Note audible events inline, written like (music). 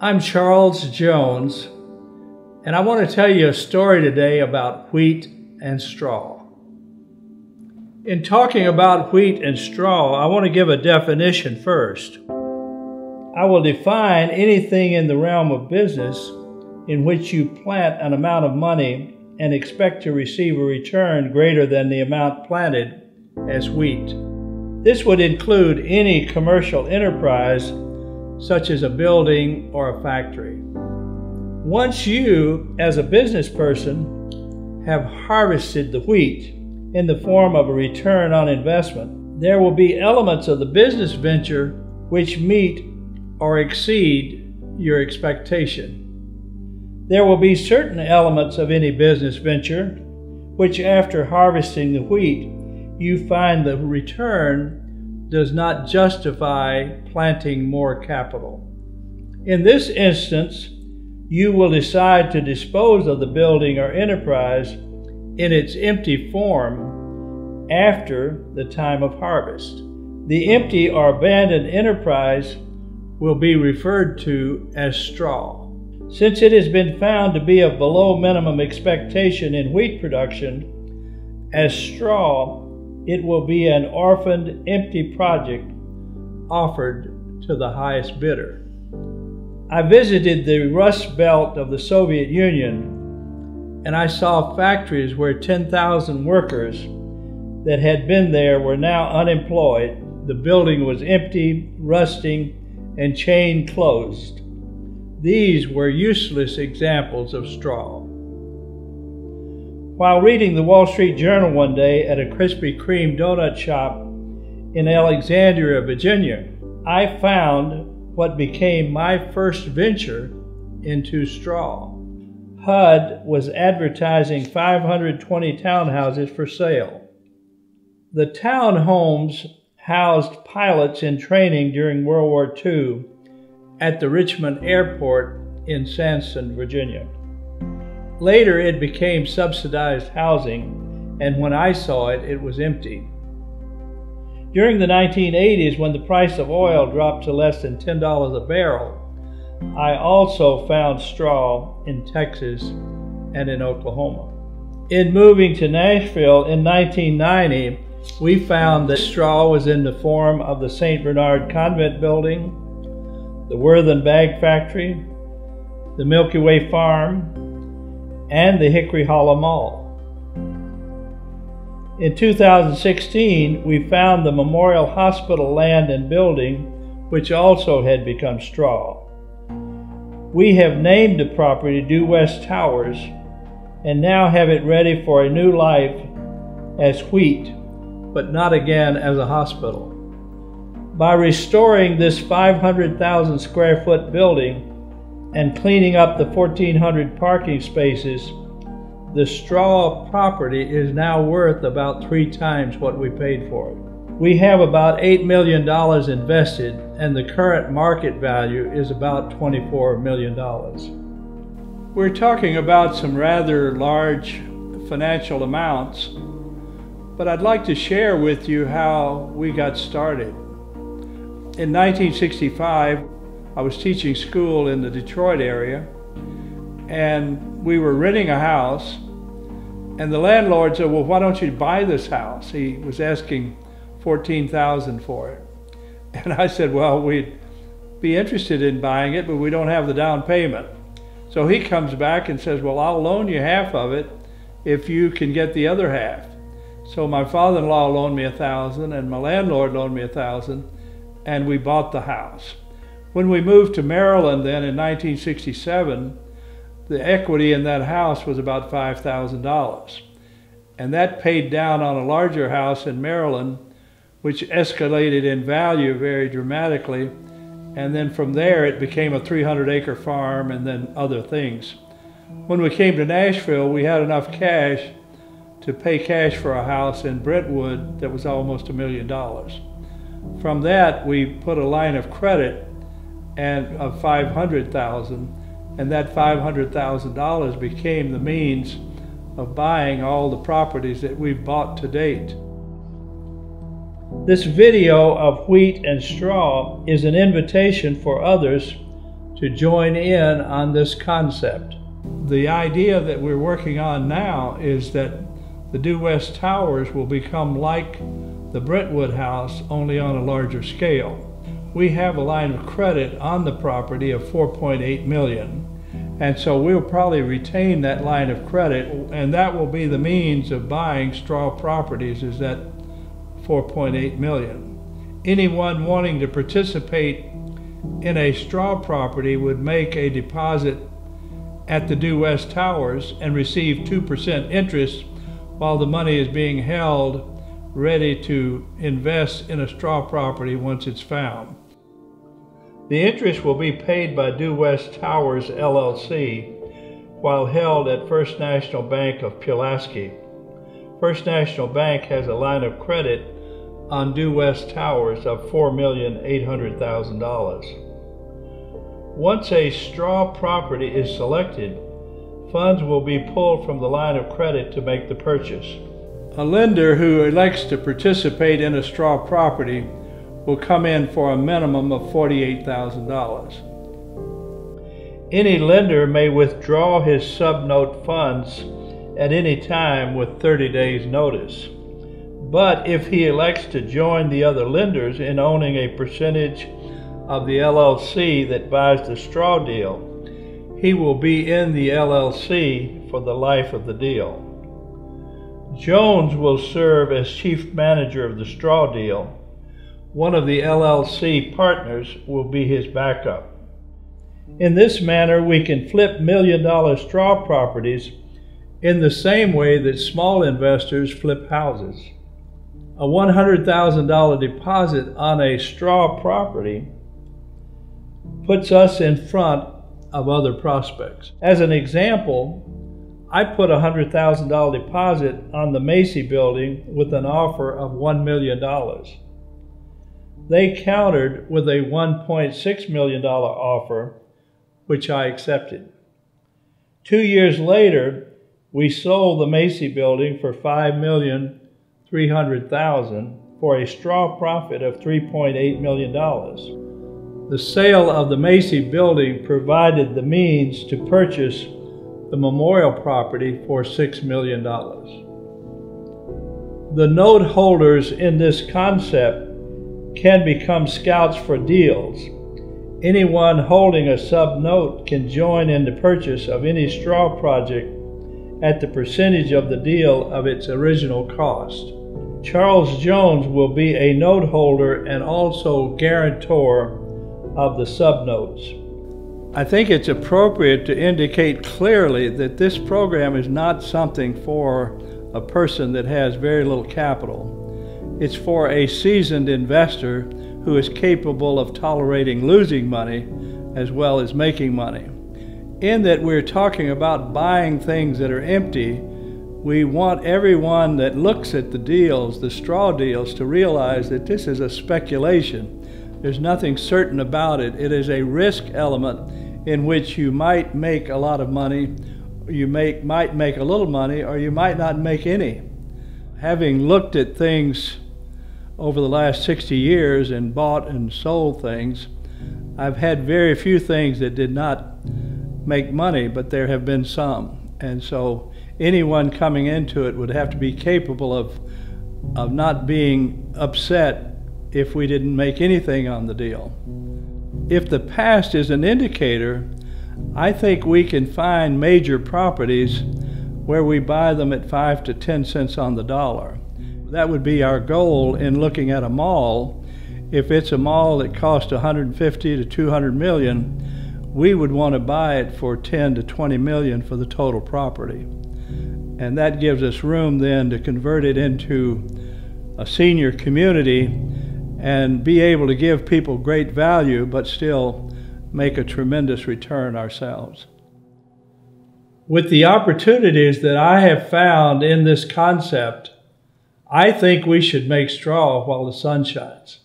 I'm Charles Jones, and I want to tell you a story today about wheat and straw. In talking about wheat and straw, I want to give a definition first. I will define anything in the realm of business in which you plant an amount of money and expect to receive a return greater than the amount planted as wheat. This would include any commercial enterprise such as a building or a factory. Once you, as a business person, have harvested the wheat in the form of a return on investment, there will be elements of the business venture which meet or exceed your expectation. There will be certain elements of any business venture which, after harvesting the wheat, you find the return does not justify planting more capital. In this instance, you will decide to dispose of the building or enterprise in its empty form after the time of harvest. The empty or abandoned enterprise will be referred to as straw. Since it has been found to be of below minimum expectation in wheat production, as straw, it will be an orphaned, empty project offered to the highest bidder. I visited the Rust Belt of the Soviet Union and I saw factories where 10,000 workers that had been there were now unemployed. The building was empty, rusting, and chain closed. These were useless examples of straw. While reading the Wall Street Journal one day at a Krispy Kreme donut shop in Alexandria, Virginia, I found what became my first venture into straw. HUD was advertising 520 townhouses for sale. The townhomes housed pilots in training during World War II at the Richmond Airport in Sandston, Virginia. Later, it became subsidized housing, and when I saw it, it was empty. During the 1980s, when the price of oil dropped to less than $10 a barrel, I also found straw in Texas and in Oklahoma. In moving to Nashville in 1990, we found that straw was in the form of the St. Bernard Convent building, the Werthan Bag Factory, the Milky Way Farm, and the Hickory Hollow Mall. In 2016, we found the Memorial Hospital land and building, which also had become straw. We have named the property Due West Towers and now have it ready for a new life as wheat, but not again as a hospital. By restoring this 500,000 square foot building and cleaning up the 1,400 parking spaces, the straw property is now worth about three times what we paid for it. We have about $8 million invested, and the current market value is about $24 million. We're talking about some rather large financial amounts, but I'd like to share with you how we got started. In 1965, I was teaching school in the Detroit area, and we were renting a house. And the landlord said, "Well, why don't you buy this house?" He was asking fourteen thousand for it, (laughs) and I said, "Well, we'd be interested in buying it, but we don't have the down payment." So he comes back and says, "Well, I'll loan you half of it if you can get the other half." So my father-in-law loaned me a thousand, and my landlord loaned me a thousand and we bought the house. When we moved to Maryland then in 1967, the equity in that house was about $5,000. And that paid down on a larger house in Maryland, which escalated in value very dramatically. And then from there, it became a 300 acre farm and then other things. When we came to Nashville, we had enough cash to pay cash for a house in Brentwood that was almost a million dollars. From that, we put a line of credit and of 500,000 and that $500,000 became the means of buying all the properties that we've bought to date. This video of wheat and straw is an invitation for others to join in on this concept. The idea that we're working on now is that the Due West Towers will become like the Brentwood House, only on a larger scale. We have a line of credit on the property of 4.8 million. And so we'll probably retain that line of credit, and that will be the means of buying straw properties is that 4.8 million. Anyone wanting to participate in a straw property would make a deposit at the Due West Towers and receive 2% interest while the money is being held ready to invest in a straw property once it's found. The interest will be paid by Due West Towers LLC while held at First National Bank of Pulaski. First National Bank has a line of credit on Due West Towers of $4,800,000. Once a straw property is selected, funds will be pulled from the line of credit to make the purchase. A lender who elects to participate in a straw property will come in for a minimum of $48,000. Any lender may withdraw his subnote funds at any time with 30 days notice. But if he elects to join the other lenders in owning a percentage of the LLC that buys the straw deal, he will be in the LLC for the life of the deal. Jones will serve as chief manager of the straw deal. One of the LLC partners will be his backup. In this manner, we can flip million dollar straw properties in the same way that small investors flip houses. A $100,000 deposit on a straw property puts us in front of other prospects. As an example, I put a $100,000 deposit on the Macy building with an offer of $1 million. They countered with a $1.6 million offer, which I accepted. Two years later, we sold the Macy building for 5,300,000 for a straw profit of $3.8 million. The sale of the Macy building provided the means to purchase the memorial property for $6 million. The note holders in this concept can become scouts for deals. Anyone holding a sub note can join in the purchase of any straw project at the percentage of the deal of its original cost. Charles Jones will be a note holder and also guarantor of the subnotes. I think it's appropriate to indicate clearly that this program is not something for a person that has very little capital. It's for a seasoned investor who is capable of tolerating losing money as well as making money. In that we're talking about buying things that are empty, we want everyone that looks at the deals, the straw deals, to realize that this is a speculation there's nothing certain about it. It is a risk element in which you might make a lot of money, you make, might make a little money, or you might not make any. Having looked at things over the last 60 years and bought and sold things, I've had very few things that did not make money, but there have been some. And so anyone coming into it would have to be capable of, of not being upset if we didn't make anything on the deal. If the past is an indicator, I think we can find major properties where we buy them at 5 to 10 cents on the dollar. That would be our goal in looking at a mall. If it's a mall that costs 150 to 200 million, we would want to buy it for 10 to 20 million for the total property. And that gives us room then to convert it into a senior community and be able to give people great value, but still make a tremendous return ourselves. With the opportunities that I have found in this concept, I think we should make straw while the sun shines.